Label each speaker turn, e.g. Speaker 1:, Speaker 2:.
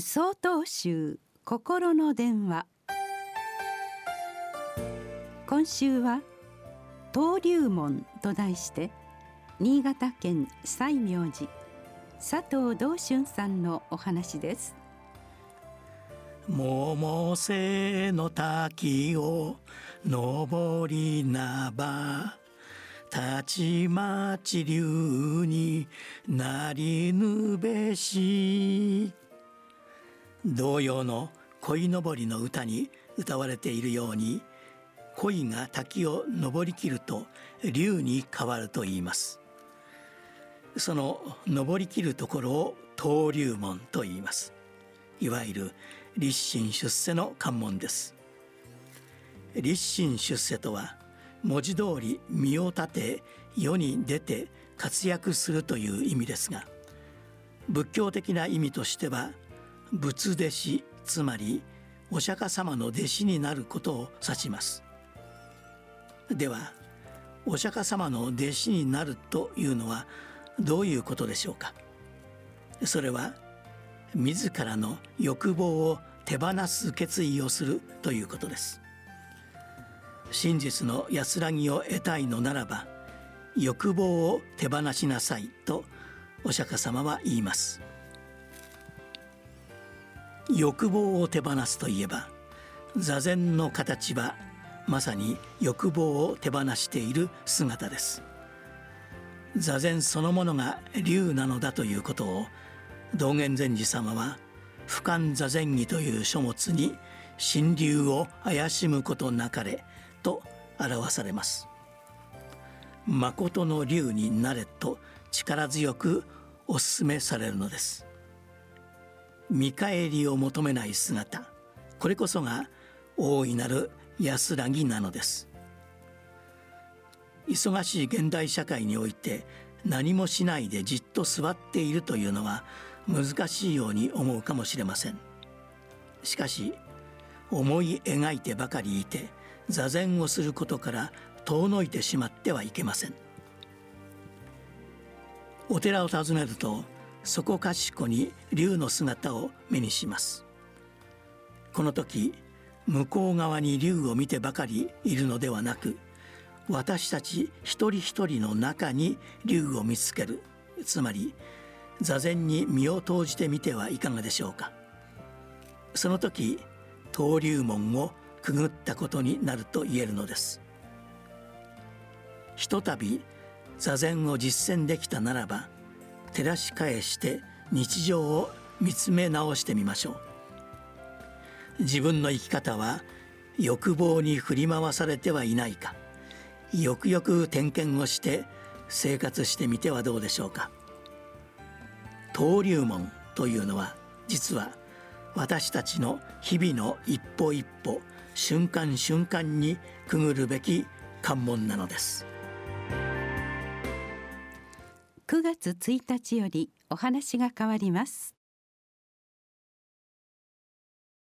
Speaker 1: 総統集心の電話。今週は登竜門と題して新潟県西明寺佐藤道春さんのお話です。
Speaker 2: 百瀬の滝を登りなばたちまち竜になりぬべし。同様の鯉のぼりの歌に歌われているように鯉が滝を登りきると竜に変わると言います。その登りきるところを登竜門と言います。いわゆる立身出世の関門です。立身出世とは文字通り身を立て世に出て活躍するという意味ですが仏教的な意味としては仏弟子つまりお釈迦様の弟子になることを指します。ではお釈迦様の弟子になるというのはどういうことでしょうか。それは自らの欲望を手放す決意をするということです。真実の安らぎを得たいのならば欲望を手放しなさいとお釈迦様は言います。欲望を手放すといえば座禅の形はまさに欲望を手放している姿です。座禅そのものが竜なのだということを道元禅師様は「俯瞰座禅儀」という書物に「神竜を怪しむことなかれ」と表されます。誠の竜になれと力強くお勧めされるのです。見返りを求めない姿。これこそが大いなる安らぎなのです。忙しい現代社会において何もしないでじっと座っているというのは難しいように思うかもしれません。しかし思い描いてばかりいて座禅をすることから遠のいてしまってはいけません。お寺を訪ねるとそこかしこに竜の姿を目にします。この時向こう側に竜を見てばかりいるのではなく私たち一人一人の中に竜を見つける。つまり座禅に身を投じてみてはいかがでしょうか。その時登竜門をくぐったことになると言えるのです。ひとたび座禅を実践できたならば照らし返して日常を見つめ直してみましょう。自分の生き方は欲望に振り回されてはいないか。よくよく点検をして生活してみてはどうでしょうか。登竜門というのは実は私たちの日々の一歩一歩瞬間瞬間にくぐるべき関門なのです。
Speaker 1: 9月1日よりお話が変わります。